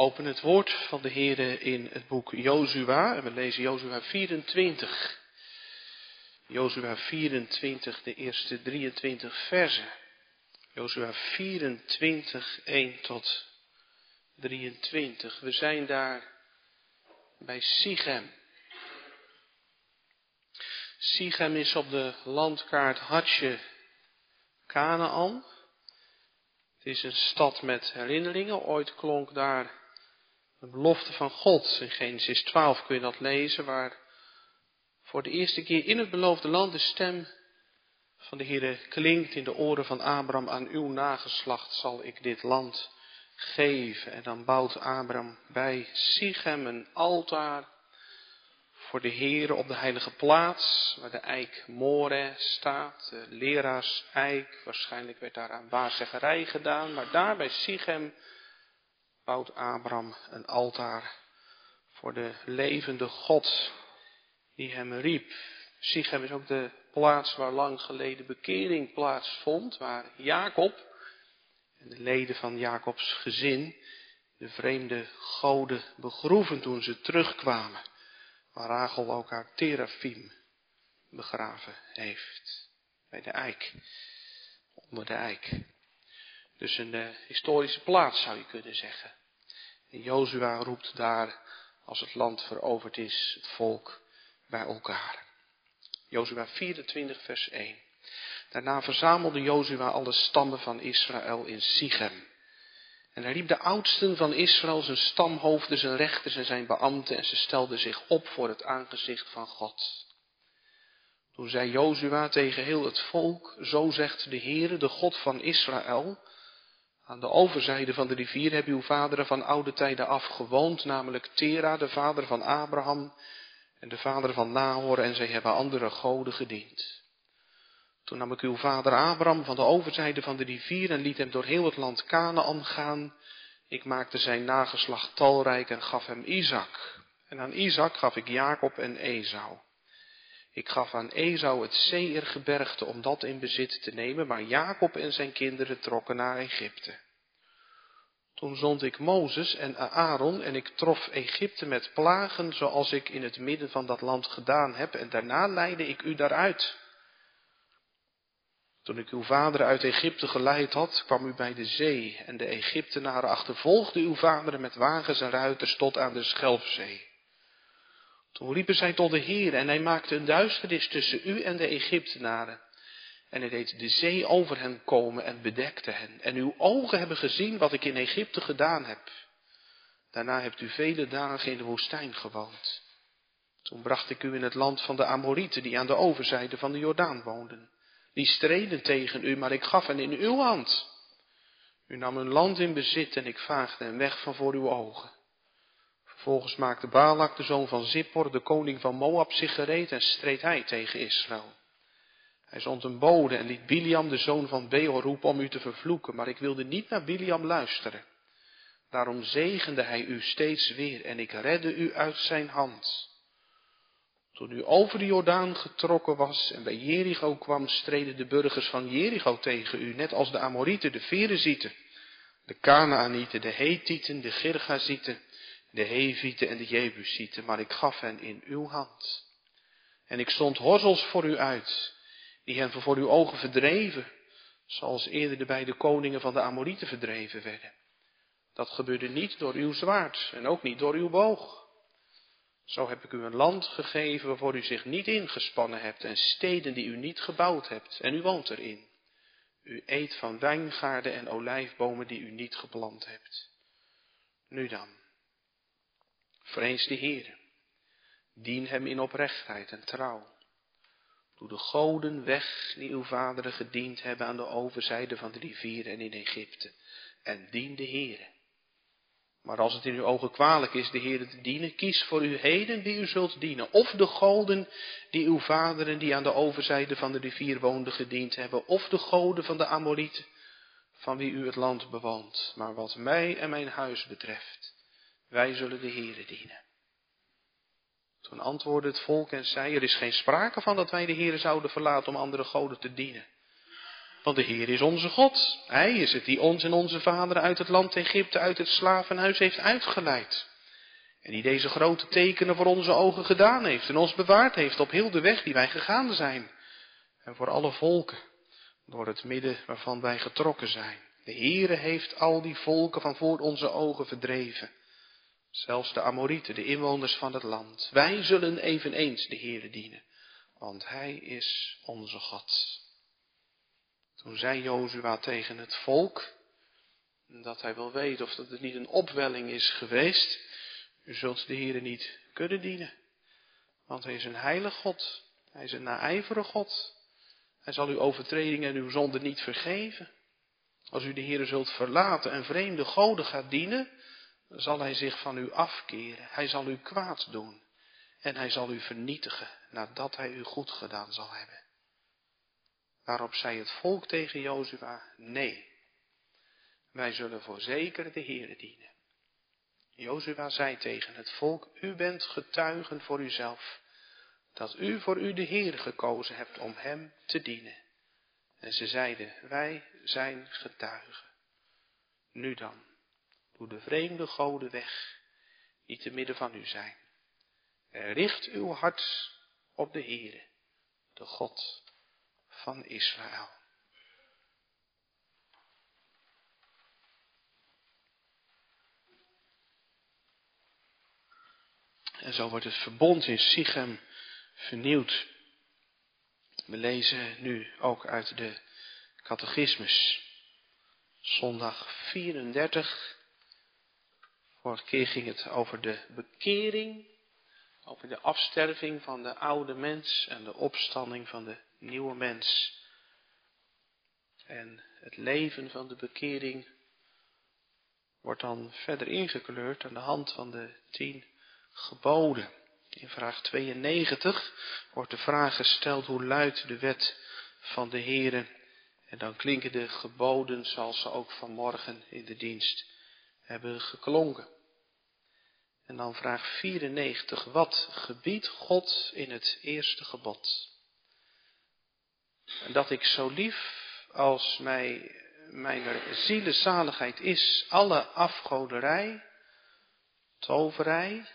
Open het woord van de Heere in het boek Jozua en we lezen Jozua 24. Jozua 24, de eerste 23 versen. Jozua 24, 1 tot 23. We zijn daar bij Sichem. Sichem is op de landkaart Hatsje Canaan. Het is een stad met herinneringen. Ooit klonk daar de belofte van God. In Genesis 12 kun je dat lezen, waar voor de eerste keer in het beloofde land de stem van de Heere klinkt in de oren van Abraham. Aan uw nageslacht zal ik dit land geven. En dan bouwt Abraham bij Sichem een altaar voor de Heere op de heilige plaats, waar de eik More staat, de leraars eik. Waarschijnlijk werd daar aan waarzeggerij gedaan, maar daar bij Sichem bouwt Abraham een altaar voor de levende God die hem riep. Sichem is ook de plaats waar lang geleden bekering plaatsvond, waar Jacob en de leden van Jacobs gezin de vreemde goden begroeven toen ze terugkwamen, waar Rachel ook haar terafim begraven heeft, bij de eik, onder de eik. Dus een uh, historische plaats zou je kunnen zeggen. Jozua roept daar, als het land veroverd is, het volk bij elkaar. Jozua 24, vers 1. Daarna verzamelde Jozua alle stammen van Israël in Sichem. En hij riep de oudsten van Israël, zijn stamhoofden, zijn rechters en zijn beambten, en ze stelden zich op voor het aangezicht van God. Toen zei Jozua tegen heel het volk, zo zegt de Heere, de God van Israël, aan de overzijde van de rivier hebben uw vaderen van oude tijden af gewoond, namelijk Tera, de vader van Abraham, en de vader van Nahor, en zij hebben andere goden gediend. Toen nam ik uw vader Abraham van de overzijde van de rivier en liet hem door heel het land Canaan gaan. Ik maakte zijn nageslacht talrijk en gaf hem Isaac. En aan Isaac gaf ik Jacob en Esau. Ik gaf aan Esau het Seirgebergte om dat in bezit te nemen, maar Jacob en zijn kinderen trokken naar Egypte. Toen zond ik Mozes en Aaron en ik trof Egypte met plagen zoals ik in het midden van dat land gedaan heb en daarna leidde ik u daaruit. Toen ik uw vader uit Egypte geleid had, kwam u bij de zee en de Egyptenaren achtervolgden uw vaderen met wagens en ruiters tot aan de Schelfzee. Toen riepen zij tot de Heer en hij maakte een duisternis tussen u en de Egyptenaren. En hij deed de zee over hen komen en bedekte hen. En uw ogen hebben gezien wat ik in Egypte gedaan heb. Daarna hebt u vele dagen in de woestijn gewoond. Toen bracht ik u in het land van de Amorieten, die aan de overzijde van de Jordaan woonden. Die streden tegen u, maar ik gaf hen in uw hand. U nam hun land in bezit en ik vaagde hen weg van voor uw ogen. Vervolgens maakte Balak, de zoon van Zippor, de koning van Moab, zich gereed en streed hij tegen Israël. Hij zond een bode en liet Biliam, de zoon van Beor, roepen om u te vervloeken, maar ik wilde niet naar Biliam luisteren. Daarom zegende hij u steeds weer en ik redde u uit zijn hand. Toen u over de Jordaan getrokken was en bij Jericho kwam, streden de burgers van Jericho tegen u, net als de Amorieten, de Ferezieten, de Kanaanieten, de Hethieten, de Girgazieten, de Hevieten en de Jebusieten, maar ik gaf hen in uw hand. En ik stond horzels voor u uit, die hen voor uw ogen verdreven, zoals eerder de beide koningen van de Amorieten verdreven werden. Dat gebeurde niet door uw zwaard en ook niet door uw boog. Zo heb ik u een land gegeven waarvoor u zich niet ingespannen hebt en steden die u niet gebouwd hebt en u woont erin. U eet van wijngaarden en olijfbomen die u niet geplant hebt. Nu dan, vrees de Heer, dien hem in oprechtheid en trouw. Doe de goden weg die uw vaderen gediend hebben aan de overzijde van de rivier en in Egypte. En dien de Heere. Maar als het in uw ogen kwalijk is de Heere te dienen, kies voor u heden die u zult dienen. Of de goden die uw vaderen die aan de overzijde van de rivier woonden gediend hebben. Of de goden van de Amorieten, van wie u het land bewoont. Maar wat mij en mijn huis betreft, wij zullen de Heere dienen. Toen antwoordde het volk en zei, er is geen sprake van dat wij de Heere zouden verlaten om andere goden te dienen. Want de Heer is onze God. Hij is het die ons en onze vaderen uit het land Egypte, uit het slavenhuis heeft uitgeleid. En die deze grote tekenen voor onze ogen gedaan heeft en ons bewaard heeft op heel de weg die wij gegaan zijn. En voor alle volken, door het midden waarvan wij getrokken zijn. De Heere heeft al die volken van voor onze ogen verdreven. Zelfs de Amorieten, de inwoners van het land. Wij zullen eveneens de Heere dienen, want Hij is onze God. Toen zei Jozua tegen het volk, dat hij wil weten of dat het niet een opwelling is geweest. U zult de Heere niet kunnen dienen, want Hij is een heilig God. Hij is een naijvere God. Hij zal uw overtredingen en uw zonden niet vergeven. Als u de Heere zult verlaten en vreemde goden gaat dienen, zal hij zich van u afkeren. Hij zal u kwaad doen. En hij zal u vernietigen nadat hij u goed gedaan zal hebben. Waarop zei het volk tegen Jozua, nee, wij zullen voorzeker de Heere dienen. Jozua zei tegen het volk, u bent getuigen voor uzelf, dat u voor u de Heer gekozen hebt om hem te dienen. En ze zeiden, wij zijn getuigen. Nu dan, doe de vreemde goden weg, die te midden van u zijn. Richt uw hart op de Heere, de God van Israël. En zo wordt het verbond in Sichem vernieuwd. We lezen nu ook uit de catechismus. Zondag 34. Vorige keer ging het over de bekering, over de afsterving van de oude mens en de opstanding van de nieuwe mens. En het leven van de bekering wordt dan verder ingekleurd aan de hand van de tien geboden. In vraag 92 wordt de vraag gesteld hoe luidt de wet van de Heere. En dan klinken de geboden zoals ze ook vanmorgen in de dienst hebben geklonken. En dan vraag 94. Wat gebiedt God in het eerste gebod? Dat ik zo lief als mij, mijn zielenzaligheid is, alle afgoderij, toverij,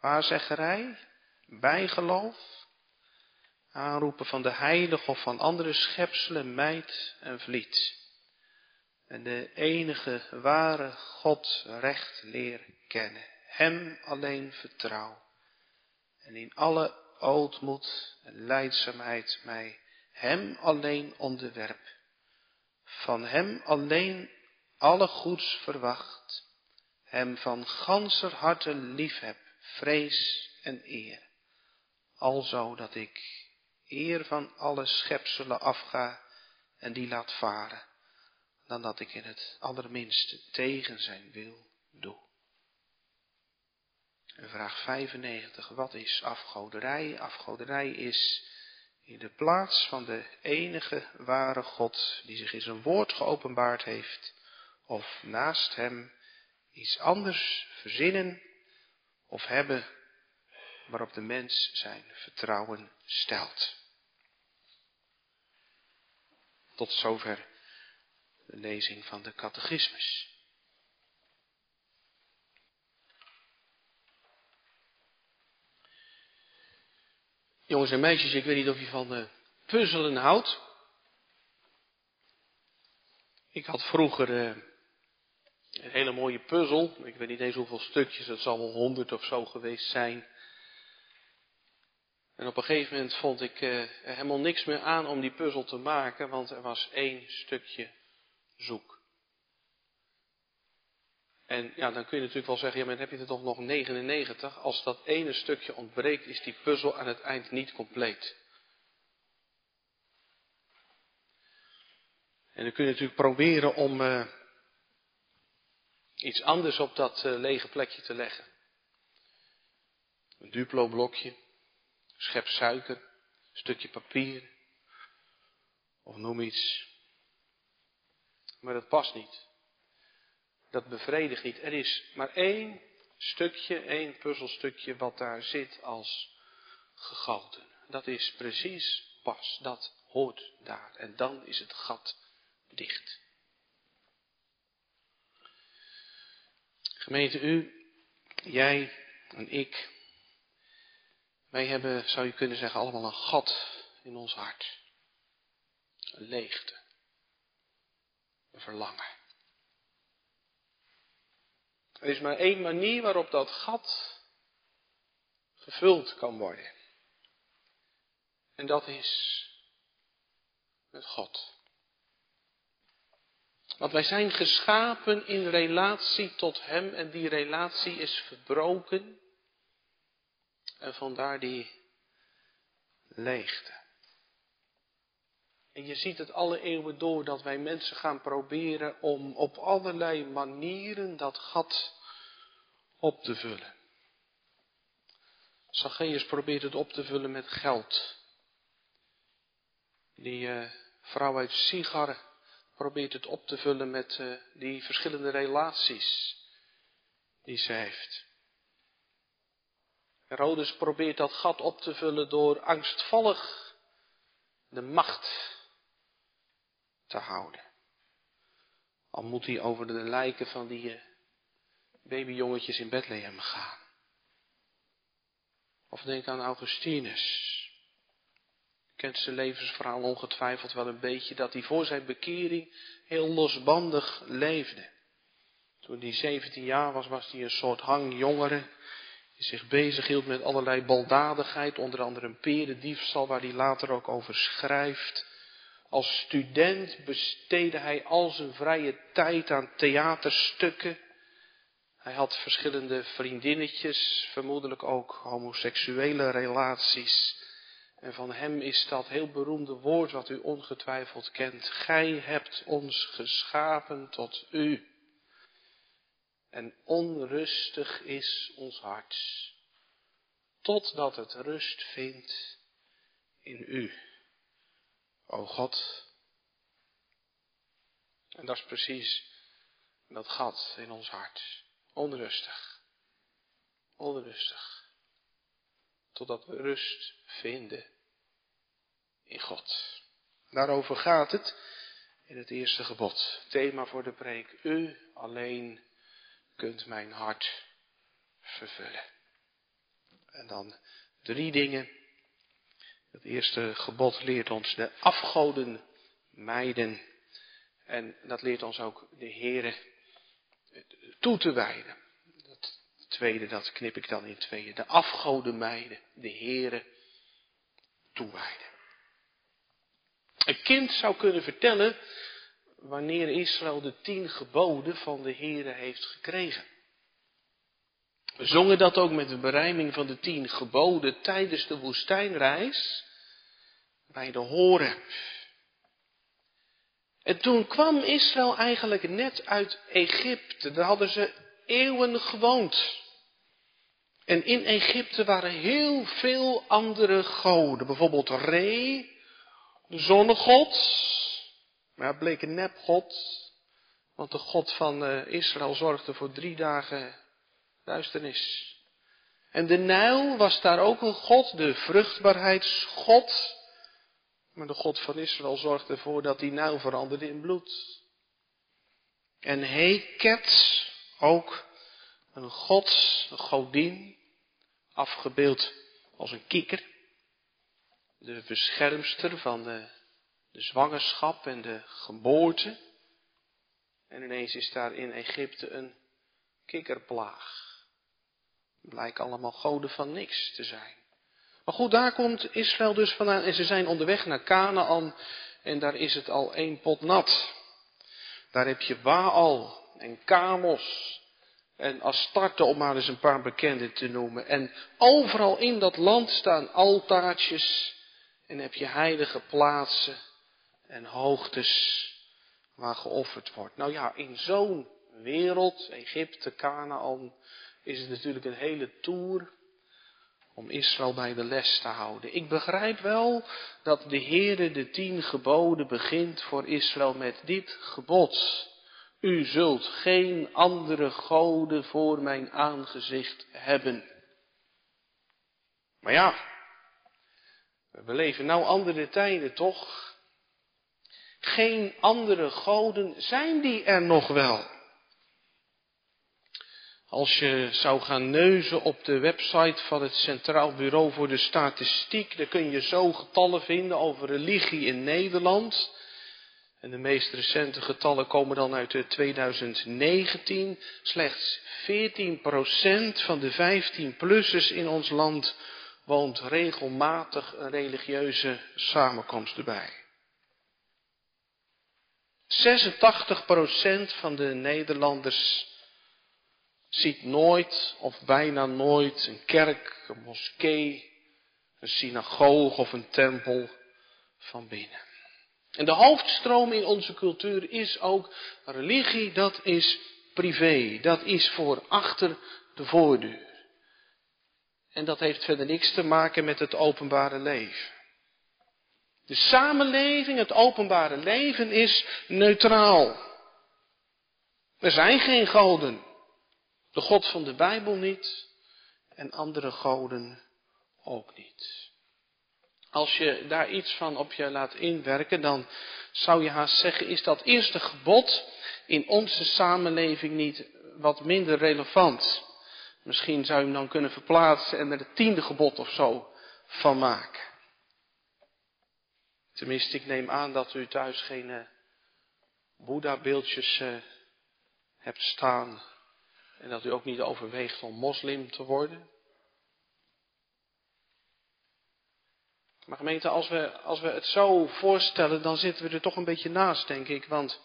waarzeggerij, bijgeloof, aanroepen van de heilige of van andere schepselen, meid en vliet. En de enige ware God recht leer kennen, Hem alleen vertrouw. En in alle ootmoed en leidzaamheid mij Hem alleen onderwerp. Van Hem alleen alle goeds verwacht, Hem van ganser harte liefheb vrees en eer. Alzo dat ik eer van alle schepselen afga en die laat varen, dan dat ik in het allerminste tegen zijn wil doe. Vraag 95, wat is afgoderij? Afgoderij is in de plaats van de enige ware God die zich in zijn woord geopenbaard heeft, of naast hem iets anders verzinnen of hebben waarop de mens zijn vertrouwen stelt. Tot zover de lezing van de catechismus. Jongens en meisjes, ik weet niet of je van uh, puzzelen houdt. Ik had vroeger uh, een hele mooie puzzel. Ik weet niet eens hoeveel stukjes, het zal wel honderd of zo geweest zijn. En op een gegeven moment vond ik uh, helemaal niks meer aan om die puzzel te maken, want er was één stukje zoek. En ja, dan kun je natuurlijk wel zeggen, ja, maar dan heb je er toch nog 99. Als dat ene stukje ontbreekt, is die puzzel aan het eind niet compleet. En dan kun je natuurlijk proberen om uh, iets anders op dat uh, lege plekje te leggen. Een duplo blokje, schep suiker, stukje papier, of noem iets. Maar dat past niet. Dat bevredigt niet. Er is maar één stukje, één puzzelstukje wat daar zit als gegoten. Dat is precies pas. Dat hoort daar. En dan is het gat dicht. Gemeente, u, jij en ik, wij hebben, zou je kunnen zeggen, allemaal een gat in ons hart. Een leegte. Verlangen. Er is maar één manier waarop dat gat gevuld kan worden. En dat is met God. Want wij zijn geschapen in relatie tot Hem en die relatie is verbroken. En vandaar die leegte. En je ziet het alle eeuwen door dat wij mensen gaan proberen om op allerlei manieren dat gat op te vullen. Zacchaeus probeert het op te vullen met geld. Die uh, vrouw uit Sigar probeert het op te vullen met uh, die verschillende relaties die ze heeft. Herodes probeert dat gat op te vullen door angstvallig de macht te houden. Al moet hij over de lijken van die uh, babyjongetjes in Bethlehem gaan. Of denk aan Augustinus. Kent zijn levensverhaal ongetwijfeld wel een beetje dat hij voor zijn bekering heel losbandig leefde. Toen hij 17 jaar was, was hij een soort hangjongere. Die zich bezig hield met allerlei baldadigheid, onder andere een perendiefstal waar hij later ook over schrijft. Als student besteedde hij al zijn vrije tijd aan theaterstukken hij had verschillende vriendinnetjes, vermoedelijk ook homoseksuele relaties. En van hem is dat heel beroemde woord wat u ongetwijfeld kent. Gij hebt ons geschapen tot u. En onrustig is ons hart, totdat het rust vindt in u. O God. En dat is precies dat gat in ons hart. Onrustig. Onrustig. Totdat we rust vinden in God. Daarover gaat het in het eerste gebod. Thema voor de preek. U alleen kunt mijn hart vervullen. En dan drie dingen. Het eerste gebod leert ons de afgoden mijden. En dat leert ons ook de Here toe te wijden. Dat tweede, dat knip ik dan in tweeën. De afgoden mijden, de heren toewijden. Een kind zou kunnen vertellen wanneer Israël de tien geboden van de Here heeft gekregen. We zongen dat ook met de berijming van de tien geboden tijdens de woestijnreis bij de Horen. En toen kwam Israël eigenlijk net uit Egypte. Daar hadden ze eeuwen gewoond. En in Egypte waren heel veel andere goden. Bijvoorbeeld Re, de zonnegod. Maar bleek een nepgod. Want de God van eh, Israël zorgde voor drie dagen duisternis. En de Nijl was daar ook een god, de vruchtbaarheidsgod. Maar de God van Israël zorgde ervoor dat die Nijl veranderde in bloed. En Heket, ook een god, een godin, afgebeeld als een kikker. De beschermster van de, de zwangerschap en de geboorte. En ineens is daar in Egypte een kikkerplaag. Blijkt allemaal goden van niks te zijn. Maar goed, daar komt Israël dus vandaan en ze zijn onderweg naar Canaan en daar is het al één pot nat. Daar heb je Baal en Kamos en Astarte, om maar eens een paar bekenden te noemen. En overal in dat land staan altaartjes en heb je heilige plaatsen en hoogtes waar geofferd wordt. Nou ja, in zo'n wereld, Egypte, Canaan, is het natuurlijk een hele tour om Israël bij de les te houden. Ik begrijp wel dat de Heere de tien geboden begint voor Israël met dit gebod. U zult geen andere goden voor mijn aangezicht hebben. Maar ja, We leven nou andere tijden, toch? Geen andere goden zijn die er nog wel. Als je zou gaan neuzen op de website van het Centraal Bureau voor de Statistiek, dan kun je zo getallen vinden over religie in Nederland. En de meest recente getallen komen dan uit 2019. Slechts 14% van de 15-plussers in ons land woont regelmatig een religieuze samenkomst erbij. 86% van de Nederlanders ziet nooit of bijna nooit een kerk, een moskee, een synagoge of een tempel van binnen. En de hoofdstroom in onze cultuur is ook religie, dat is privé, dat is voor achter de voordeur. En dat heeft verder niks te maken met het openbare leven. De samenleving, het openbare leven is neutraal. Er zijn geen goden. De God van de Bijbel niet en andere goden ook niet. Als je daar iets van op je laat inwerken, dan zou je haast zeggen, is dat eerste gebod in onze samenleving niet wat minder relevant? Misschien zou je hem dan kunnen verplaatsen en er het tiende gebod of zo van maken. Tenminste, ik neem aan dat u thuis geen uh, Boeddha-beeldjes uh, hebt staan. En dat u ook niet overweegt om moslim te worden. Maar gemeente, als we, als we het zo voorstellen, dan zitten we er toch een beetje naast, denk ik. Want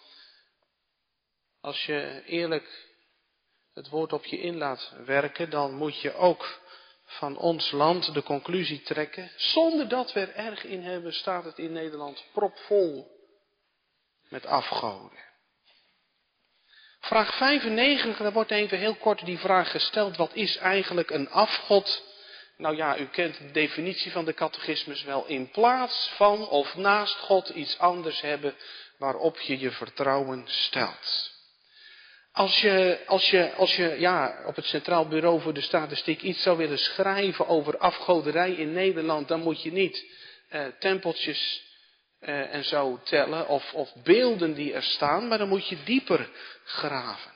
als je eerlijk het woord op je in laat werken, dan moet je ook van ons land de conclusie trekken. Zonder dat we er erg in hebben, staat het in Nederland propvol met afgoden. Vraag 95, daar wordt even heel kort die vraag gesteld. Wat is eigenlijk een afgod? Nou ja, u kent de definitie van de catechismus wel. In plaats van of naast God iets anders hebben waarop je je vertrouwen stelt. Als je, als je, als je ja, op het Centraal Bureau voor de Statistiek iets zou willen schrijven over afgoderij in Nederland, dan moet je niet eh, tempeltjes eh, en zo tellen of, of beelden die er staan, maar dan moet je dieper graven.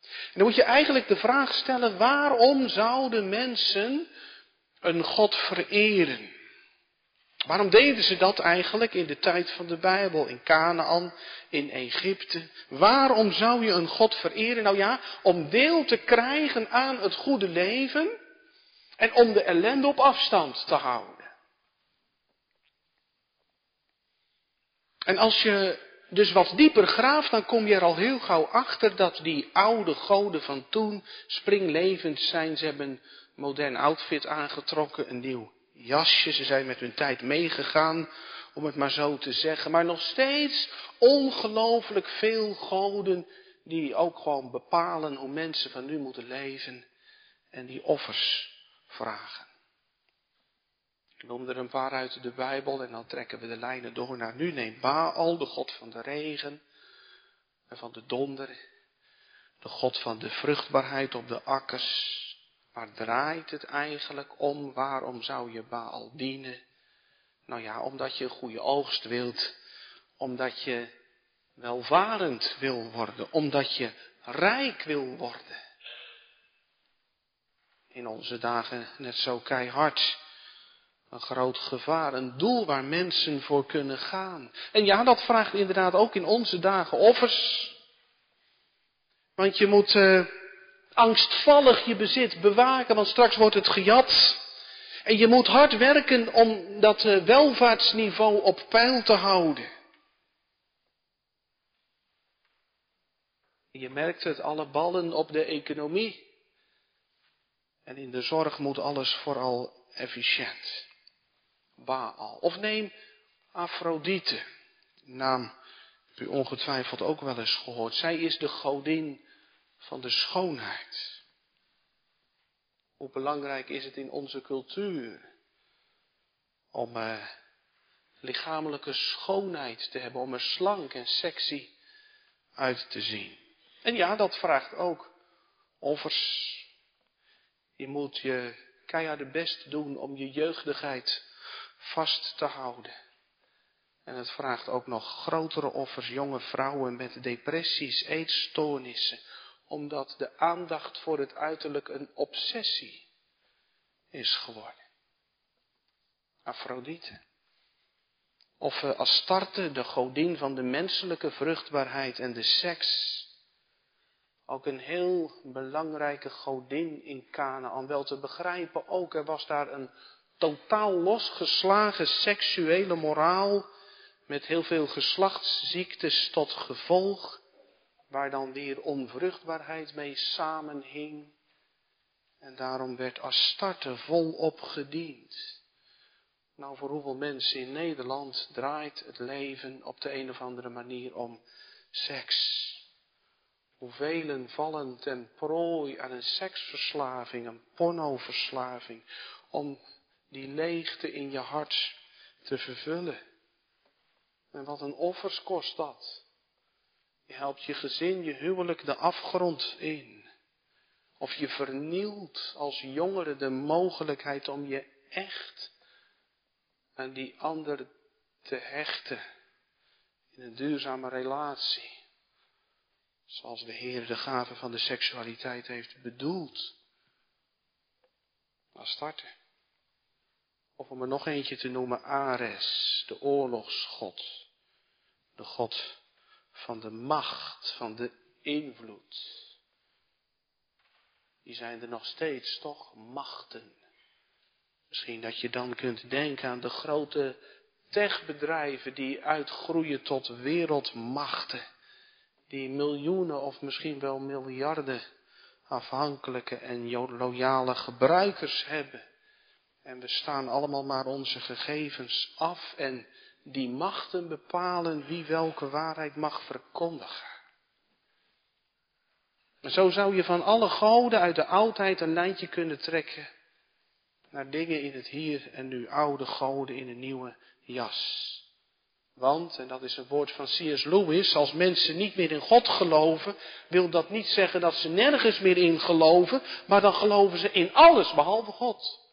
En dan moet je eigenlijk de vraag stellen, waarom zouden mensen een God vereren. Waarom deden ze dat eigenlijk in de tijd van de Bijbel, in Canaan, in Egypte? Waarom zou je een God vereren? Nou ja, om deel te krijgen aan het goede leven en om de ellende op afstand te houden. En als je dus wat dieper graaft, dan kom je er al heel gauw achter dat die oude goden van toen springlevend zijn. Ze hebben modern outfit aangetrokken, een nieuw jasje. Ze zijn met hun tijd meegegaan, om het maar zo te zeggen. Maar nog steeds ongelooflijk veel goden die ook gewoon bepalen hoe mensen van nu moeten leven en die offers vragen. Ik noem er een paar uit de Bijbel en dan trekken we de lijnen door naar nu. Neem Baal, de God van de regen en van de donder, de God van de vruchtbaarheid op de akkers, Waar draait het eigenlijk om? Waarom zou je Baal dienen? Nou ja, omdat je een goede oogst wilt. Omdat je welvarend wil worden. Omdat je rijk wil worden. In onze dagen net zo keihard. Een groot gevaar, een doel waar mensen voor kunnen gaan. En ja, dat vraagt inderdaad ook in onze dagen offers. Want je moet uh, angstvallig je bezit bewaken, want straks wordt het gejat. En je moet hard werken om dat eh, welvaartsniveau op peil te houden. Je merkt het, alle ballen op de economie. En in de zorg moet alles vooral efficiënt. Of neem Afrodite. Naam u ongetwijfeld ook wel eens gehoord. Zij is de godin van de schoonheid. Hoe belangrijk is het in onze cultuur om uh, lichamelijke schoonheid te hebben, om er slank en sexy uit te zien. En ja, dat vraagt ook offers. Je moet je keihard best doen om je jeugdigheid vast te houden. En het vraagt ook nog grotere offers, jonge vrouwen met depressies, eetstoornissen, omdat de aandacht voor het uiterlijk een obsessie is geworden. Afrodite. Of Astarte, de godin van de menselijke vruchtbaarheid en de seks. Ook een heel belangrijke godin in Canaan. Wel te begrijpen ook, er was daar een totaal losgeslagen seksuele moraal. Met heel veel geslachtsziektes tot gevolg. Waar dan weer onvruchtbaarheid mee samenhing. En daarom werd Astarte volop gediend. Nou, voor hoeveel mensen in Nederland draait het leven op de een of andere manier om seks? Hoeveel vallen ten prooi aan een seksverslaving, een pornoverslaving, om die leegte in je hart te vervullen? En wat een offers kost dat? Je helpt je gezin, je huwelijk de afgrond in. Of je vernielt als jongere de mogelijkheid om je echt aan die ander te hechten in een duurzame relatie. Zoals de Heer de gave van de seksualiteit heeft bedoeld. Als starten. Of om er nog eentje te noemen, Ares, de oorlogsgod. De God van de macht, van de invloed. Die zijn er nog steeds toch machten. Misschien dat je dan kunt denken aan de grote techbedrijven die uitgroeien tot wereldmachten. Die miljoenen of misschien wel miljarden afhankelijke en loyale gebruikers hebben. En we staan allemaal maar onze gegevens af en die machten bepalen wie welke waarheid mag verkondigen. En zo zou je van alle goden uit de oudheid een lijntje kunnen trekken naar dingen in het hier en nu, oude goden in een nieuwe jas. Want, en dat is een woord van C.S. Lewis, als mensen niet meer in God geloven, wil dat niet zeggen dat ze nergens meer in geloven, maar dan geloven ze in alles behalve God.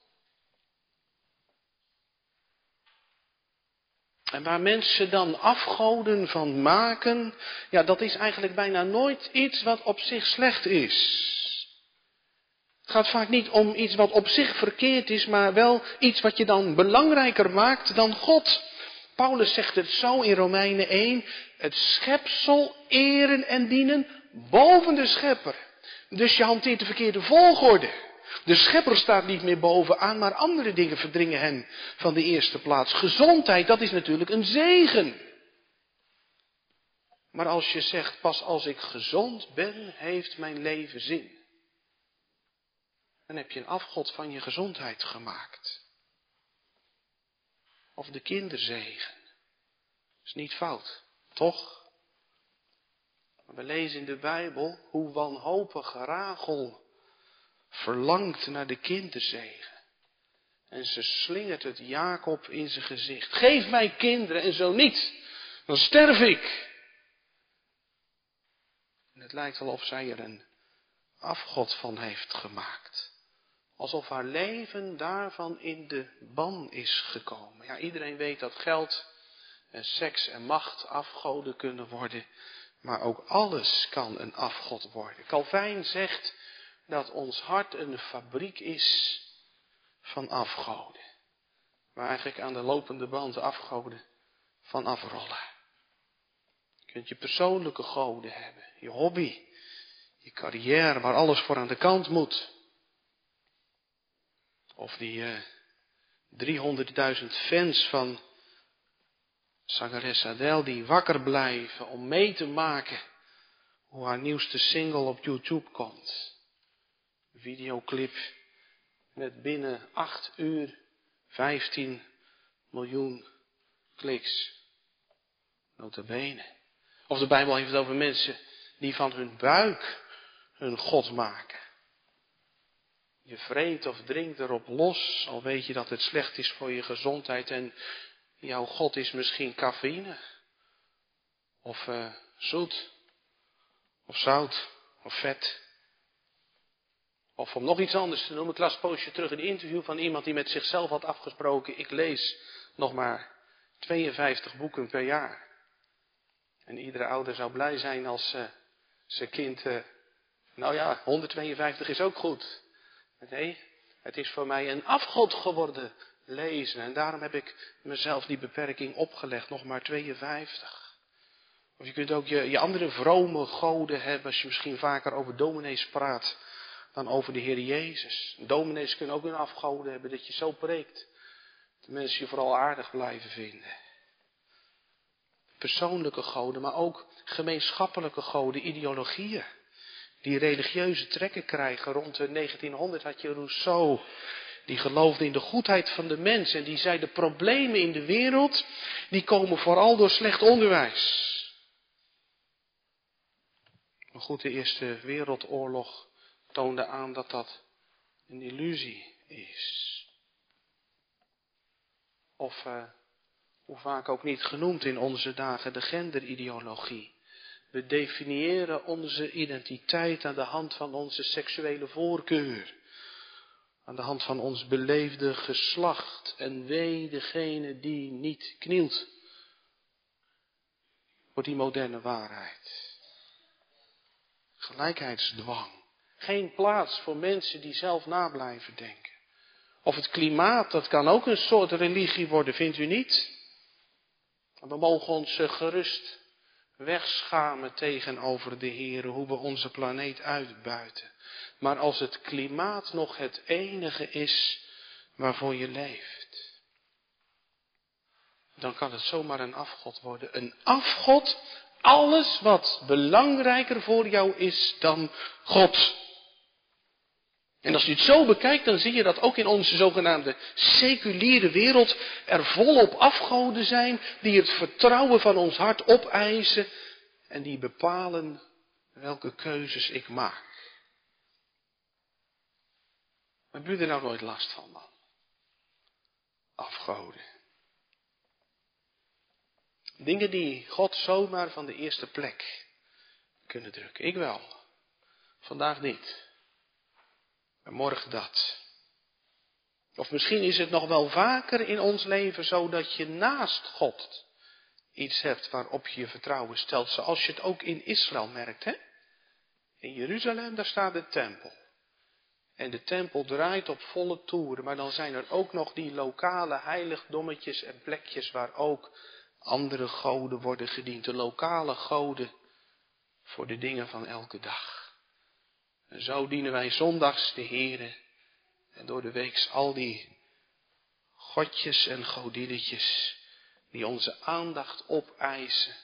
En waar mensen dan afgoden van maken, ja, dat is eigenlijk bijna nooit iets wat op zich slecht is. Het gaat vaak niet om iets wat op zich verkeerd is, maar wel iets wat je dan belangrijker maakt dan God. Paulus zegt het zo in Romeinen 1, het schepsel eren en dienen boven de schepper. Dus je hanteert de verkeerde volgorde. De schepper staat niet meer bovenaan, maar andere dingen verdringen hem van de eerste plaats. Gezondheid, dat is natuurlijk een zegen. Maar als je zegt, pas als ik gezond ben, heeft mijn leven zin dan heb je een afgod van je gezondheid gemaakt. Of de kinderzegen. Is niet fout, toch? We lezen in de Bijbel hoe wanhopig Rachel verlangt naar de kinderzegen. En ze slingert het Jacob in zijn gezicht. Geef mij kinderen en zo niet, dan sterf ik. En het lijkt wel of zij er een afgod van heeft gemaakt. Alsof haar leven daarvan in de ban is gekomen. Ja, iedereen weet dat geld en seks en macht afgoden kunnen worden. Maar ook alles kan een afgod worden. Calvijn zegt dat ons hart een fabriek is van afgoden. Waar eigenlijk aan de lopende band afgoden van afrollen. Je kunt je persoonlijke goden hebben. Je hobby. Je carrière waar alles voor aan de kant moet. Of die uh, eh, 300.000 fans van zangeres Adele die wakker blijven om mee te maken hoe haar nieuwste single op YouTube komt. Videoclip met binnen 8 uur 15 miljoen kliks. Notabene. Of de Bijbel heeft het over mensen die van hun buik hun God maken. Je vreet of drinkt erop los, al weet je dat het slecht is voor je gezondheid en jouw God is misschien cafeïne. Of uh, zoet. Of zout. Of vet. Of om nog iets anders te noemen, ik las poosje terug een interview van iemand die met zichzelf had afgesproken, ik lees nog maar 52 boeken per jaar. En iedere ouder zou blij zijn als uh, zijn kind, uh, nou ja, 152 is ook goed. Nee, het is voor mij een afgod geworden lezen. En daarom heb ik mezelf die beperking opgelegd, nog maar 52. Of je kunt ook je, je andere vrome goden hebben als je misschien vaker over dominees praat dan over de Heer Jezus. Dominees kunnen ook een afgoden hebben dat je zo preekt. De mensen je vooral aardig blijven vinden. Persoonlijke goden, maar ook gemeenschappelijke goden, ideologieën. Die religieuze trekken krijgen. Rond de 1900 had je Rousseau. Die geloofde in de goedheid van de mens. En die zei de problemen in de wereld. Die komen vooral door slecht onderwijs. Maar goed, de Eerste Wereldoorlog toonde aan dat dat een illusie is. Of, uh, hoe vaak ook niet genoemd in onze dagen, de genderideologie. We definiëren onze identiteit aan de hand van onze seksuele voorkeur. Aan de hand van ons beleefde geslacht. En wee degene die niet knielt voor die moderne waarheid. Gelijkheidsdwang. Geen plaats voor mensen die zelf na blijven denken. Of het klimaat, dat kan ook een soort religie worden, vindt u niet? We mogen ons eh, gerust wegschamen tegenover de Heer, hoe we onze planeet uitbuiten. Maar als het klimaat nog het enige is waarvoor je leeft, dan kan het zomaar een afgod worden. Een afgod, alles wat belangrijker voor jou is dan God. En als je het zo bekijkt, dan zie je dat ook in onze zogenaamde seculiere wereld er volop afgoden zijn die het vertrouwen van ons hart opeisen en die bepalen welke keuzes ik maak. Maar heb je er nou nooit last van, man? Afgoden. Dingen die God zomaar van de eerste plek kunnen drukken. Ik wel. Vandaag niet. En morgen dat. Of misschien is het nog wel vaker in ons leven zo dat je naast God iets hebt waarop je je vertrouwen stelt. Zoals je het ook in Israël merkt. Hè? In Jeruzalem, daar staat de tempel. En de tempel draait op volle toeren. Maar dan zijn er ook nog die lokale heiligdommetjes en plekjes waar ook andere goden worden gediend. De lokale goden voor de dingen van elke dag. En zo dienen wij zondags de Here en door de weeks al die godjes en godinnetjes die onze aandacht opeisen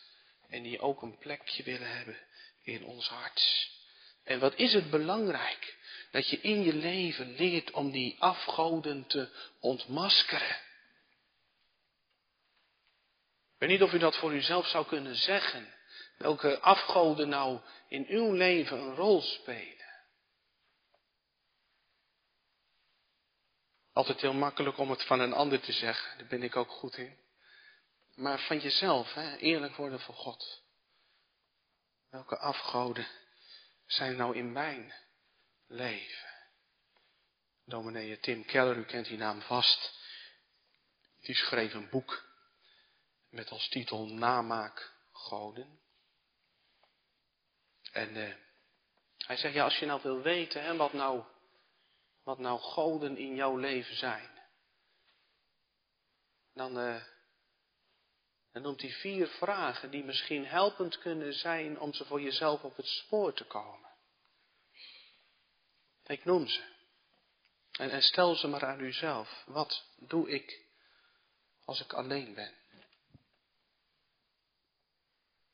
en die ook een plekje willen hebben in ons hart. En wat is het belangrijk dat je in je leven leert om die afgoden te ontmaskeren. Ik weet niet of u dat voor uzelf zou kunnen zeggen. Welke afgoden nou in uw leven een rol spelen. Altijd heel makkelijk om het van een ander te zeggen, daar ben ik ook goed in. Maar van jezelf, hè, eerlijk worden voor God. Welke afgoden zijn nou in mijn leven? Dominee Tim Keller, u kent die naam vast. Die schreef een boek met als titel Namaakgoden. En uh, hij zegt, ja, als je nou wil weten hè, wat nou wat nou goden in jouw leven zijn. Dan, uh, dan noemt hij vier vragen die misschien helpend kunnen zijn om ze voor jezelf op het spoor te komen. Ik noem ze. En, en stel ze maar aan uzelf. Wat doe ik als ik alleen ben?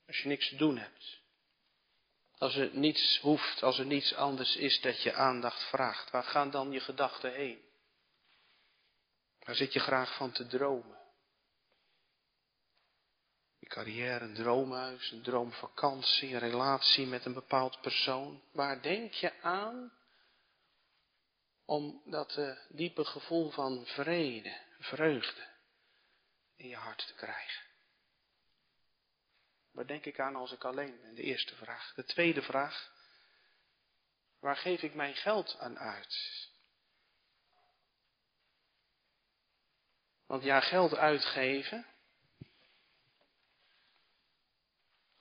Als je niks te doen hebt. Als er niets hoeft, als er niets anders is dat je aandacht vraagt, waar gaan dan je gedachten heen? Waar zit je graag van te dromen? Je carrière, een droomhuis, een droomvakantie, een relatie met een bepaald persoon. Waar denk je aan om dat uh, diepe gevoel van vrede, vreugde in je hart te krijgen? Waar denk ik aan als ik alleen ben? De eerste vraag. De tweede vraag. Waar geef ik mijn geld aan uit? Want ja, geld uitgeven,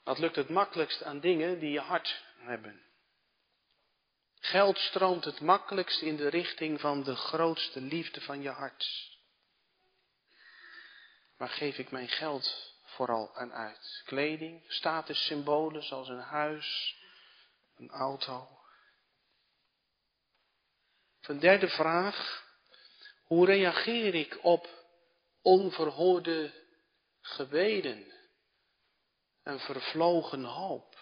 dat lukt het makkelijkst aan dingen die je hart hebben. Geld stroomt het makkelijkst in de richting van de grootste liefde van je hart. Waar geef ik mijn geld vooral aan uit? Kleding, statussymbolen zoals een huis, een auto. Een derde vraag. Hoe reageer ik op onverhoorde gebeden en vervlogen hoop?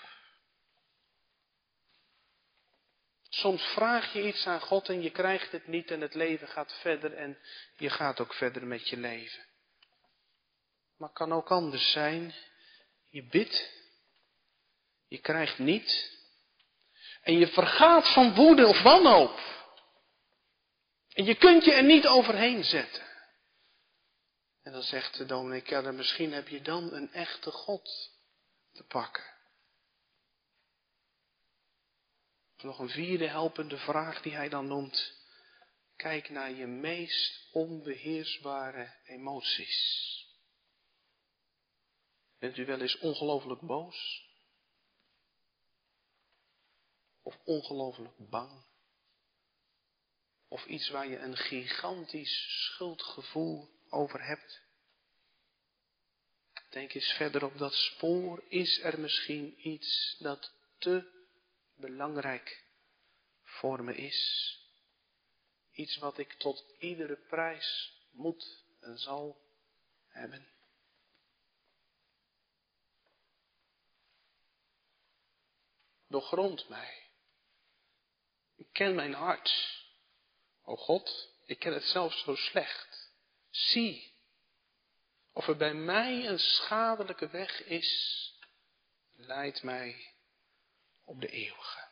Soms vraag je iets aan God en je krijgt het niet en het leven gaat verder en je gaat ook verder met je leven. Maar kan ook anders zijn. Je bidt, je krijgt niet en je vergaat van woede of wanhoop. En je kunt je er niet overheen zetten. En dan zegt de dominee Keller, misschien heb je dan een echte God te pakken. Nog een vierde helpende vraag die hij dan noemt. Kijk naar je meest onbeheersbare emoties. Bent u wel eens ongelooflijk boos? Of ongelooflijk bang? Of iets waar je een gigantisch schuldgevoel over hebt? Denk eens verder op dat spoor. Is er misschien iets dat te belangrijk voor me is. Iets wat ik tot iedere prijs moet en zal hebben. Doorgrond mij. Ik ken mijn hart. O God, ik ken het zelfs zo slecht. Zie of er bij mij een schadelijke weg is. Leid mij op de eeuwige.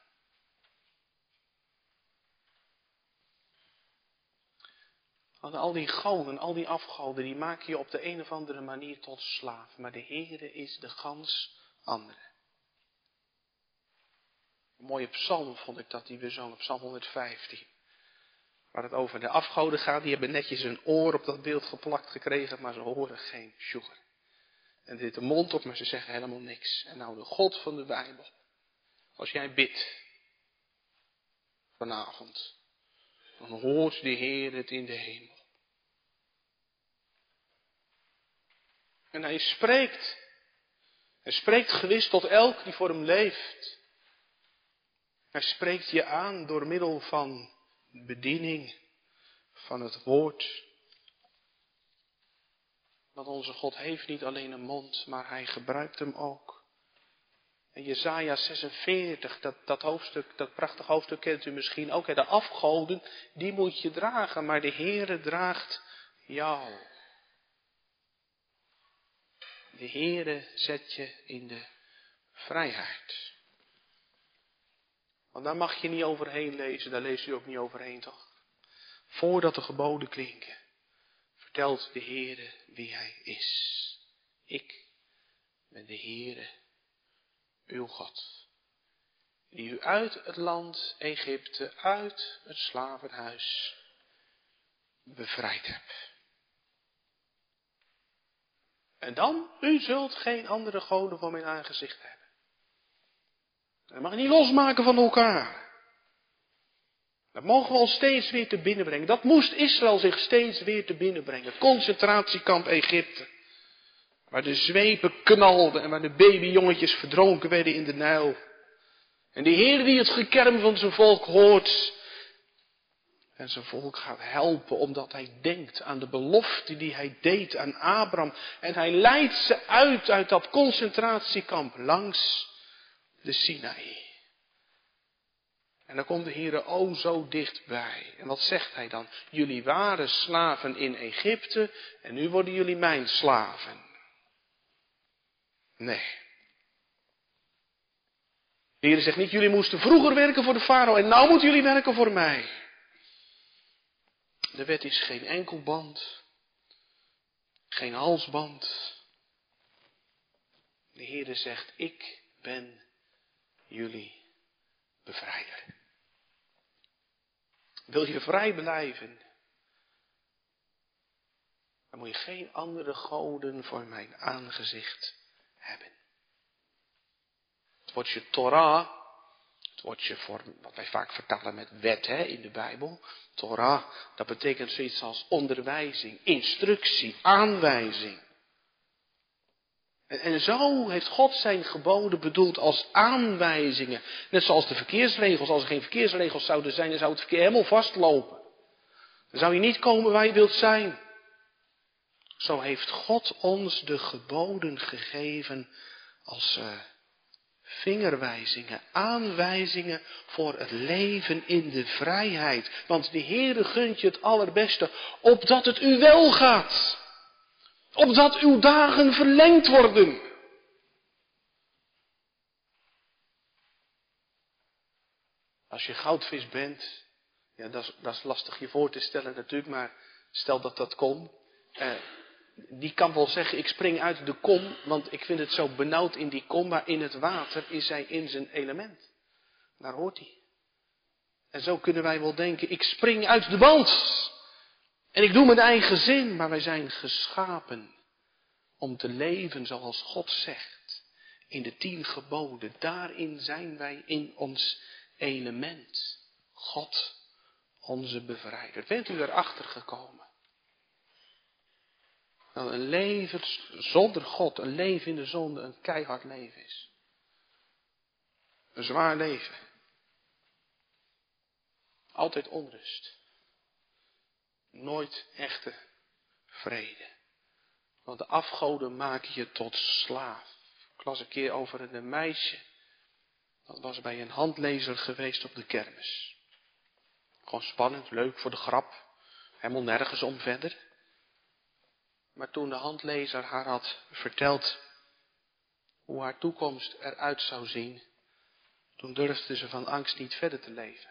Al die goden, al die afgoden, die maken je op de een of andere manier tot slaaf. Maar de Heere is de gans andere. Mooie psalm vond ik dat die we zongen, psalm 115. Waar het over de afgoden gaat, die hebben netjes een oor op dat beeld geplakt gekregen, maar ze horen geen sugar. En zit een mond op, maar ze zeggen helemaal niks. En nou de God van de Bijbel, als jij bidt vanavond, dan hoort de Heer het in de hemel. En hij spreekt. Hij spreekt gewis tot elk die voor hem leeft. Hij spreekt je aan door middel van bediening van het woord. Want onze God heeft niet alleen een mond, maar hij gebruikt hem ook. En Jezaja 46, dat, dat hoofdstuk, dat prachtig hoofdstuk kent u misschien ook. De afgoden, die moet je dragen, maar de Heere draagt jou. De Heere zet je in de vrijheid. Want daar mag je niet overheen lezen, daar lees je ook niet overheen toch? Voordat de geboden klinken, vertelt de Heere wie Hij is. Ik ben de Heere uw God. Die u uit het land Egypte, uit het slavenhuis bevrijd hebt. En dan, u zult geen andere goden voor mijn aangezicht hebben. Dat mag niet losmaken van elkaar. Dat mogen we ons steeds weer te binnenbrengen. Dat moest Israël zich steeds weer te binnenbrengen. Het concentratiekamp Egypte. Waar de zwepen knalden en waar de babyjongetjes verdronken werden in de Nijl. En de Heer die het gekerm van zijn volk hoort. En zijn volk gaat helpen omdat hij denkt aan de belofte die hij deed aan Abraham. En hij leidt ze uit uit dat concentratiekamp langs de Sinaï. En dan komt de Heer o zo dichtbij. En wat zegt hij dan? Jullie waren slaven in Egypte en nu worden jullie mijn slaven. Nee. De Heer zegt niet, jullie moesten vroeger werken voor de farao en nou moeten jullie werken voor mij. De wet is geen enkel band, geen halsband. De Heer zegt, ik ben jullie bevrijder. Wil je vrij blijven? Dan moet je geen andere goden voor mijn aangezicht hebben. Het woordje Torah, het woordje voor, wat wij vaak vertalen met wet hè, in de Bijbel. Torah, dat betekent zoiets als onderwijzing, instructie, aanwijzing. En, zo heeft God zijn geboden bedoeld als aanwijzingen. Net zoals de verkeersregels. Als er geen verkeersregels zouden zijn, dan zou het verkeer helemaal vastlopen. Dan zou je niet komen waar je wilt zijn. Zo heeft God ons de geboden gegeven als uh, vingerwijzingen, aanwijzingen voor het leven in de vrijheid. Want de Heere gunt je het allerbeste, opdat het u wel gaat. Opdat uw dagen verlengd worden. Als je goudvis bent, ja, dat is, dat is lastig je voor te stellen natuurlijk, maar stel dat dat kon. Eh, die kan wel zeggen, ik spring uit de kom, want ik vind het zo benauwd in die kom, maar in het water is hij in zijn element. Daar hoort hij. En zo kunnen wij wel denken, ik spring uit de band. En ik doe mijn eigen zin, maar wij zijn geschapen om te leven zoals God zegt. In de tien geboden, daarin zijn wij in ons element. God, onze bevrijder. Bent u erachter gekomen? dat een leven zonder God, een leven in de zonde, een keihard leven is. Een zwaar leven. Altijd onrust. Nooit echte vrede. Want de afgoden maken je tot slaaf. Ik las een keer over een meisje. Dat was bij een handlezer geweest op de kermis. Gewoon spannend, leuk voor de grap. Helemaal nergens om verder. Maar toen de handlezer haar had verteld hoe haar toekomst eruit zou zien, toen durfde ze van angst niet verder te leven.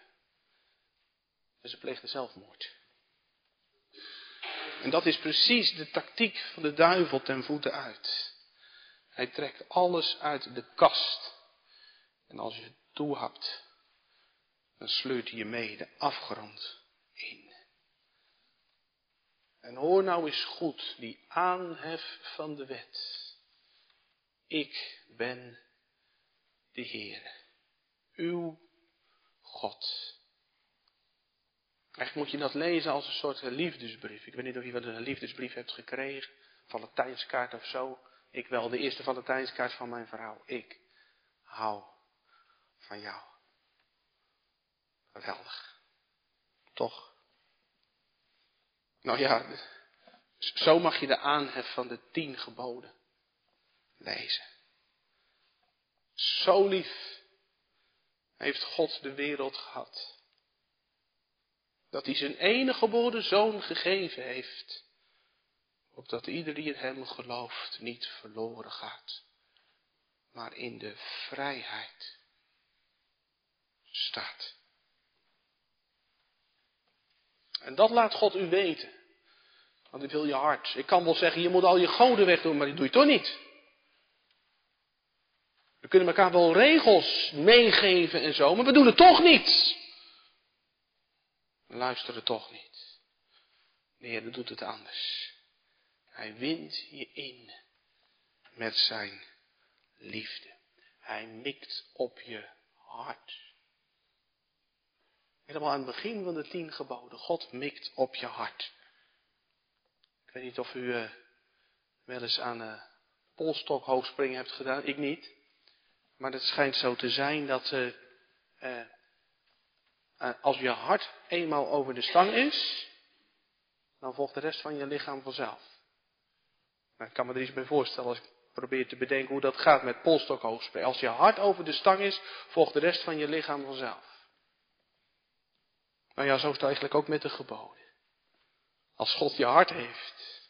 En ze pleegde zelfmoord. En dat is precies de tactiek van de duivel ten voeten uit. Hij trekt alles uit de kast. En als je het toehapt, dan sleurt hij je mee de afgrond in. En hoor nou eens goed die aanhef van de wet. Ik ben de Heer, uw God. Eigenlijk moet je dat lezen als een soort liefdesbrief. Ik weet niet of je wel een liefdesbrief hebt gekregen, Valentijnskaart of zo. Ik wel, de eerste Valentijnskaart van mijn vrouw. Ik hou van jou. Geweldig. Toch? Nou ja, zo mag je de aanhef van de tien geboden lezen. Zo lief heeft God de wereld gehad. Dat hij zijn enige geboren zoon gegeven heeft. Opdat ieder die in hem gelooft niet verloren gaat. Maar in de vrijheid staat. En dat laat God u weten. Want ik wil je hart. Ik kan wel zeggen, je moet al je goden wegdoen, maar die doe je toch niet. We kunnen elkaar wel regels meegeven en zo, maar we doen het toch niet. Luisteren toch niet. De Heer doet het anders. Hij wint je in met zijn liefde. Hij mikt op je hart. Helemaal aan het begin van de tien geboden. God mikt op je hart. Ik weet niet of u uh, wel eens aan uh, polstok hoogspringen hebt gedaan. Ik niet. Maar het schijnt zo te zijn dat uh, als je hart eenmaal over de stang is, dan volgt de rest van je lichaam vanzelf. Nou, ik kan me er iets bij voorstellen als ik probeer te bedenken hoe dat gaat met polstok hoogspringen. Als je hart over de stang is, volgt de rest van je lichaam vanzelf. Nou ja, zo is het eigenlijk ook met de geboden. Als God je hart heeft.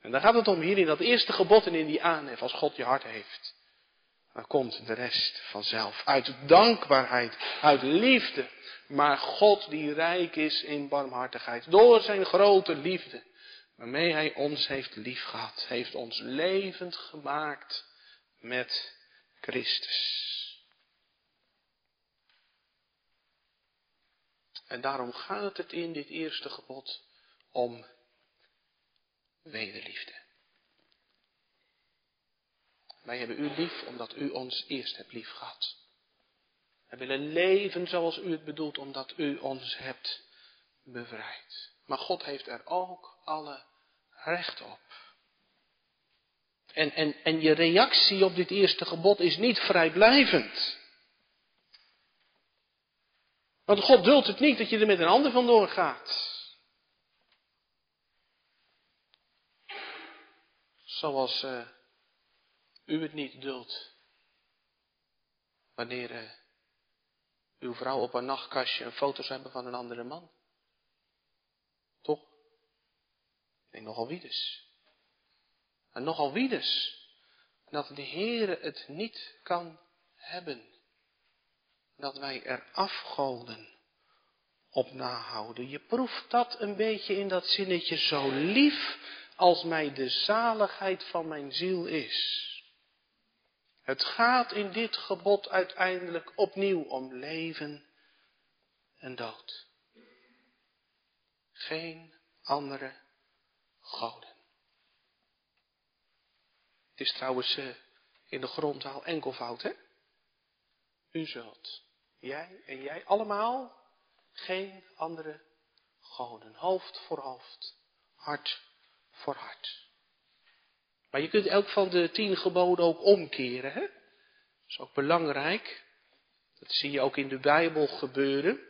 En daar gaat het om hier in dat eerste gebod en in die aanhef. Als God je hart heeft. Dan komt de rest vanzelf. Uit dankbaarheid, uit liefde. Maar God die rijk is in barmhartigheid. Door zijn grote liefde. Waarmee hij ons heeft liefgehad. Heeft ons levend gemaakt met Christus. En daarom gaat het in dit eerste gebod om wederliefde. Wij hebben u lief omdat u ons eerst hebt lief gehad. Wij willen leven zoals u het bedoelt omdat u ons hebt bevrijd. Maar God heeft er ook alle recht op. En, en, en je reactie op dit eerste gebod is niet vrijblijvend. Want God duldt het niet dat je er met een ander vandoor gaat. Zoals uh, u het niet duldt. Wanneer uh, uw vrouw op een nachtkastje een foto's hebben van een andere man. Toch? Ik nogal wie dus. En nogal wie dus. Dat de Heere het niet kan hebben. Dat wij er afgoden op nahouden. Je proeft dat een beetje in dat zinnetje zo lief als mij de zaligheid van mijn ziel is. Het gaat in dit gebod uiteindelijk opnieuw om leven en dood. Geen andere goden. Het is trouwens uh, in de grondtaal enkelvoud, hè? U zult, jij en jij allemaal, geen andere goden. Hoofd voor hoofd, hart voor hart. Maar je kunt elk van de tien geboden ook omkeren. Hè? Dat is ook belangrijk. Dat zie je ook in de Bijbel gebeuren.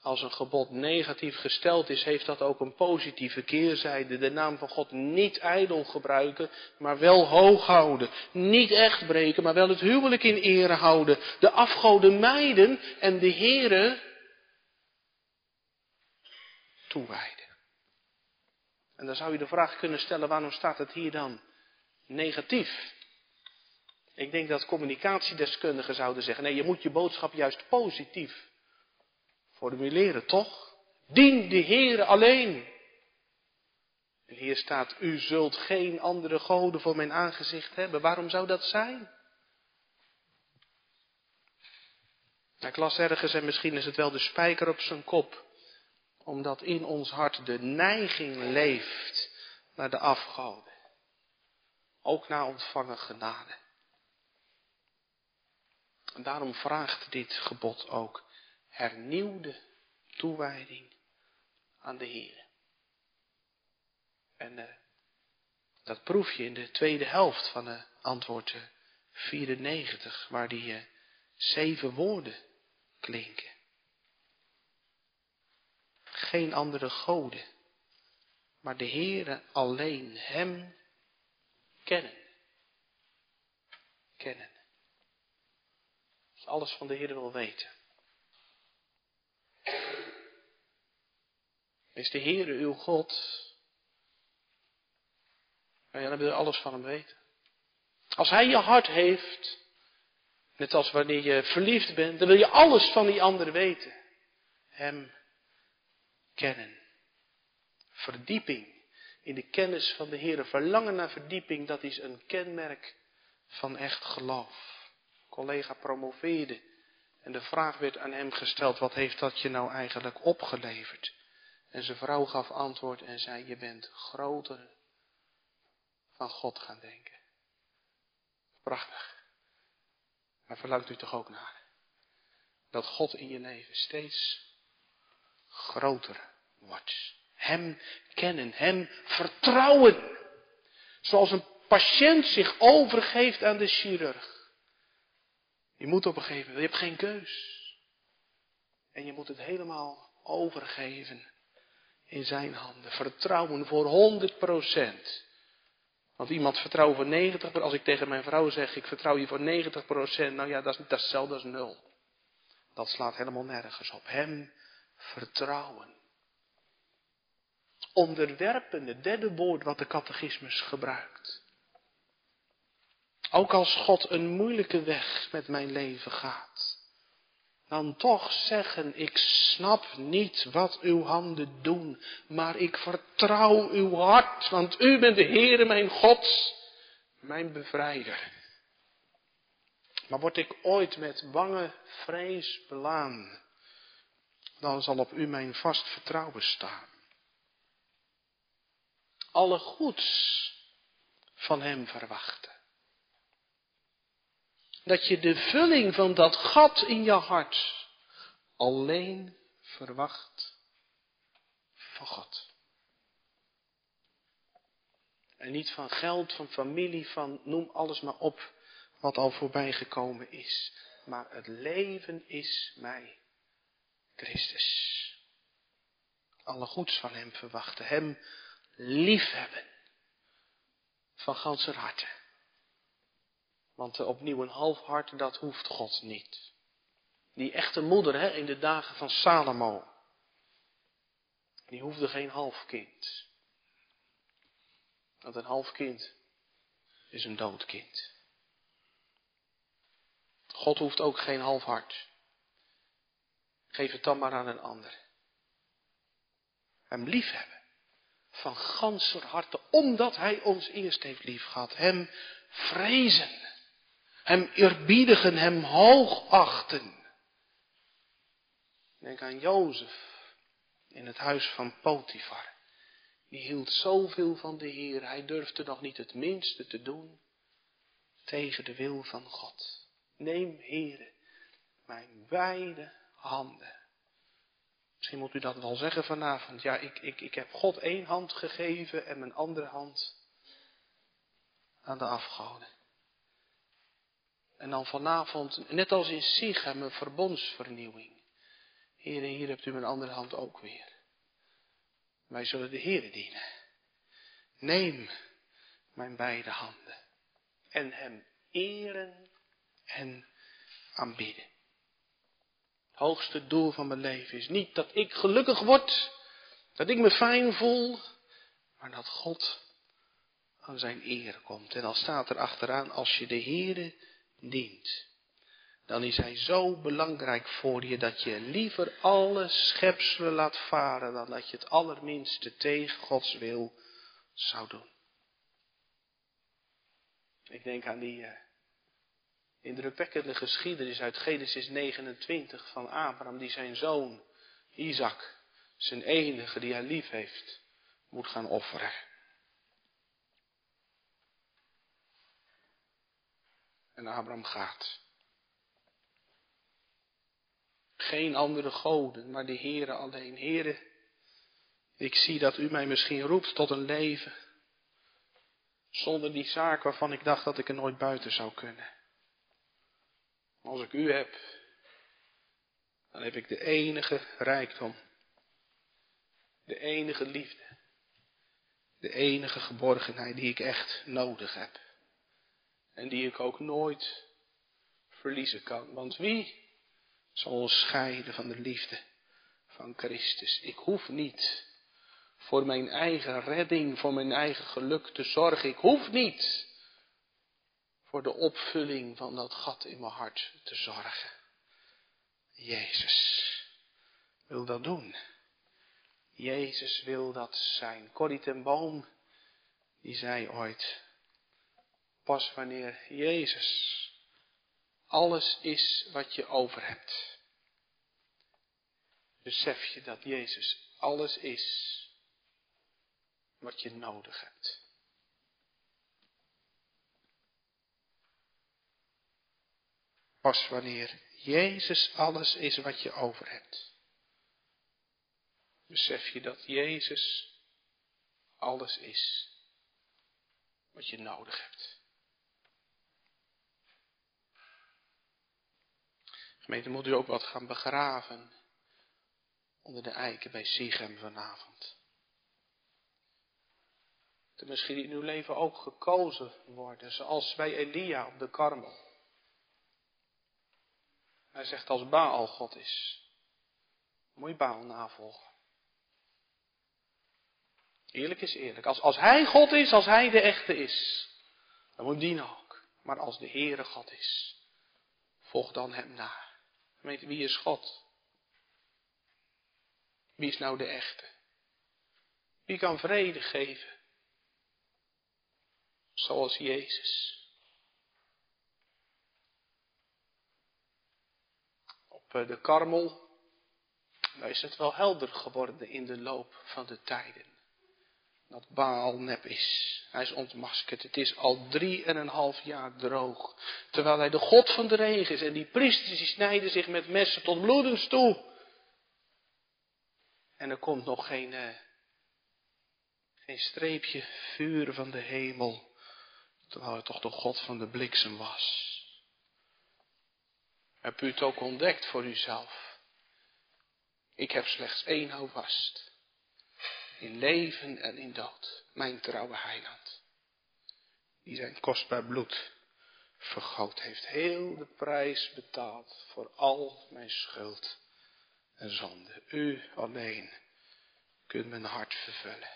Als een gebod negatief gesteld is, heeft dat ook een positieve keerzijde. De naam van God niet ijdel gebruiken, maar wel hoog houden. Niet echt breken, maar wel het huwelijk in ere houden. De afgoden mijden en de Here toewijden. En dan zou je de vraag kunnen stellen, waarom staat het hier dan negatief? Ik denk dat communicatiedeskundigen zouden zeggen, nee, je moet je boodschap juist positief formuleren, toch? Dien de Heer alleen. En hier staat, u zult geen andere goden voor mijn aangezicht hebben. Waarom zou dat zijn? Ik las ergens, en misschien is het wel de spijker op zijn kop, omdat in ons hart de neiging leeft naar de afgoden. Ook naar ontvangen genade. En daarom vraagt dit gebod ook hernieuwde toewijding aan de Heer. En uh, dat proef je in de tweede helft van de antwoord 94, waar die uh, zeven woorden klinken. Geen andere goden, maar de Heere alleen, Hem kennen. Kennen. Als alles van de Heer wil weten. Is de Heere uw God? Nou ja, dan wil je alles van hem weten. Als hij je hart heeft, net als wanneer je verliefd bent, dan wil je alles van die ander weten. Hem kennen. Verdieping in de kennis van de Heer. Verlangen naar verdieping, dat is een kenmerk van echt geloof. Een collega promoveerde en de vraag werd aan hem gesteld, wat heeft dat je nou eigenlijk opgeleverd? En zijn vrouw gaf antwoord en zei, je bent groter van God gaan denken. Prachtig. Maar verlangt u toch ook naar? Dat God in je leven steeds groter wordt. Hem Hem vertrouwen. Zoals een patiënt zich overgeeft aan de chirurg. Je moet op een gegeven moment, je hebt geen keus. En je moet het helemaal overgeven in zijn handen. Vertrouwen voor 100 procent. Want iemand vertrouwen voor 90% Als ik tegen mijn vrouw zeg, ik vertrouw je voor 90 procent. Nou ja, dat is, dat is hetzelfde als nul. Dat slaat helemaal nergens op. Hem vertrouwen. Onderwerpende, derde woord wat de catechismus gebruikt. Ook als God een moeilijke weg met mijn leven gaat dan toch zeggen, ik snap niet wat uw handen doen, maar ik vertrouw uw hart, want u bent de Heere mijn God, mijn bevrijder. Maar word ik ooit met bange vrees belaan, dan zal op u mijn vast vertrouwen staan. Alle goeds van Hem verwachten. Dat je de vulling van dat gat in je hart alleen verwacht van God. En niet van geld, van familie, van noem alles maar op wat al voorbij gekomen is. Maar het leven is mij Christus. Alle goeds van Hem verwachten, Hem liefhebben van ganser harte. Want opnieuw een half hart, dat hoeft God niet. Die echte moeder hè, in de dagen van Salomo, die hoefde geen half kind. Want een half kind is een dood kind. God hoeft ook geen half hart. Geef het dan maar aan een ander. Hem liefhebben. Van ganser harte, omdat hij ons eerst heeft lief gehad. Hem vrezen. Hem eerbiedigen, hem hoogachten. Denk aan Jozef in het huis van Potifar. Die hield zoveel van de Heer, hij durfde nog niet het minste te doen tegen de wil van God. Neem, Heere, mijn beide handen. Misschien moet u dat wel zeggen vanavond. Ja, ik, ik, ik heb God één hand gegeven en mijn andere hand aan de afgoden. En dan vanavond, net als in Sichem, een verbondsvernieuwing. Heer, hier hebt u mijn andere hand ook weer. Wij zullen de Heere dienen. Neem mijn beide handen en hem eren en aanbidden. Hoogste doel van mijn leven is niet dat ik gelukkig word, dat ik me fijn voel, maar dat God aan zijn eer komt. En dan staat er achteraan, als je de Heere dient dan is hij zo belangrijk voor je dat je liever alle schepselen laat varen dan dat je het allerminste tegen Gods wil zou doen. Ik denk aan die uh, indrukwekkende geschiedenis uit Genesis 29 van Abraham die zijn zoon Isaac, zijn enige die hij lief heeft, moet gaan offeren. En Abraham gaat. Geen andere goden, maar de Heere alleen. Heere, ik zie dat u mij misschien roept tot een leven. Zonder die zaak waarvan ik dacht dat ik er nooit buiten zou kunnen. Als ik u heb, dan heb ik de enige rijkdom. De enige liefde. De enige geborgenheid die ik echt nodig heb. En die ik ook nooit verliezen kan. Want wie zal ons scheiden van de liefde van Christus. Ik hoef niet voor mijn eigen redding, voor mijn eigen geluk te zorgen. Ik hoef niet voor de opvulling van dat gat in mijn hart te zorgen. Jezus wil dat doen. Jezus wil dat zijn. Corrie ten Boom, die zei ooit, pas wanneer Jezus alles is wat je over hebt. Besef je dat Jezus alles is wat je nodig hebt. Pas wanneer Jezus alles is wat je over hebt. Besef je dat Jezus alles is wat je nodig hebt. Gemeente, moet u ook wat gaan begraven onder de eiken bij Sichem vanavond. Er misschien in uw leven ook gekozen worden, zoals bij Elia op de karmel. Hij zegt als Baal God is, moet je Baal navolgen. Eerlijk is eerlijk. Als, als hij God is, als hij de echte is, dan moet dienen ook. Maar als de Heere God is, volg dan hem na. Weet wie is God? Wie is nou de echte? Wie kan vrede geven? Zoals Jezus. Op eh, de karmel is het wel helder geworden in de loop van de tijden. dat Baal nep is. Hij is ontmaskerd. Het is al drie en een half jaar droog. Terwijl hij de God van de regen is. En die priesters die snijden zich met messen tot bloedens toe. En er komt nog geen, geen streepje vuur van de hemel. Terwijl hij toch de God van de bliksem was. Heb u het ook ontdekt voor uzelf? Ik heb slechts één houvast. In leven en in dood. Mijn trouwe heiland. Die zijn kostbaar bloed vergoot heeft. Heel de prijs betaald voor al mijn schuld en zonde. U alleen kunt mijn hart vervullen.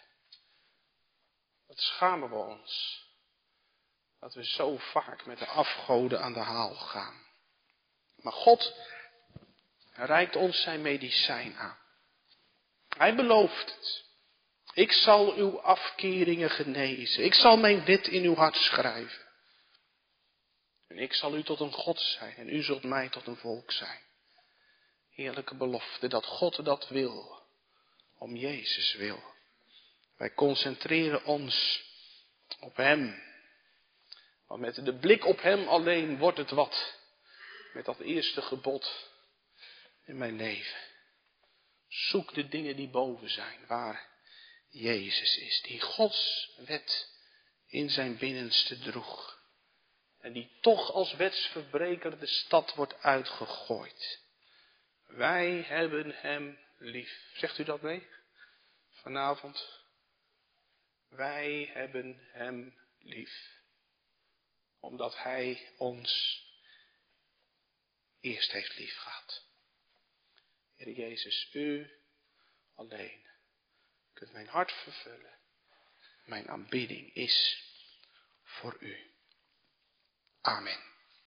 Wat schamen we ons. Dat we zo vaak met de afgoden aan de haal gaan. Maar God reikt ons zijn medicijn aan. Hij belooft het. Ik zal uw afkeringen genezen. Ik zal mijn wet in uw hart schrijven. En ik zal u tot een God zijn en u zult mij tot een volk zijn. Heerlijke belofte dat God dat wil. Om Jezus wil. Wij concentreren ons op Hem. Want met de blik op Hem alleen wordt het wat. Met dat eerste gebod in mijn leven. Zoek de dingen die boven zijn, waar Jezus is, die Gods wet in zijn binnenste droeg. En die toch als wetsverbreker de stad wordt uitgegooid. Wij hebben hem lief. Zegt u dat mee? Vanavond. Wij hebben hem lief. Omdat hij ons eerst heeft lief gehad. Heer Jezus, u alleen kunt mijn hart vervullen. Mijn aanbidding is voor u. Amen.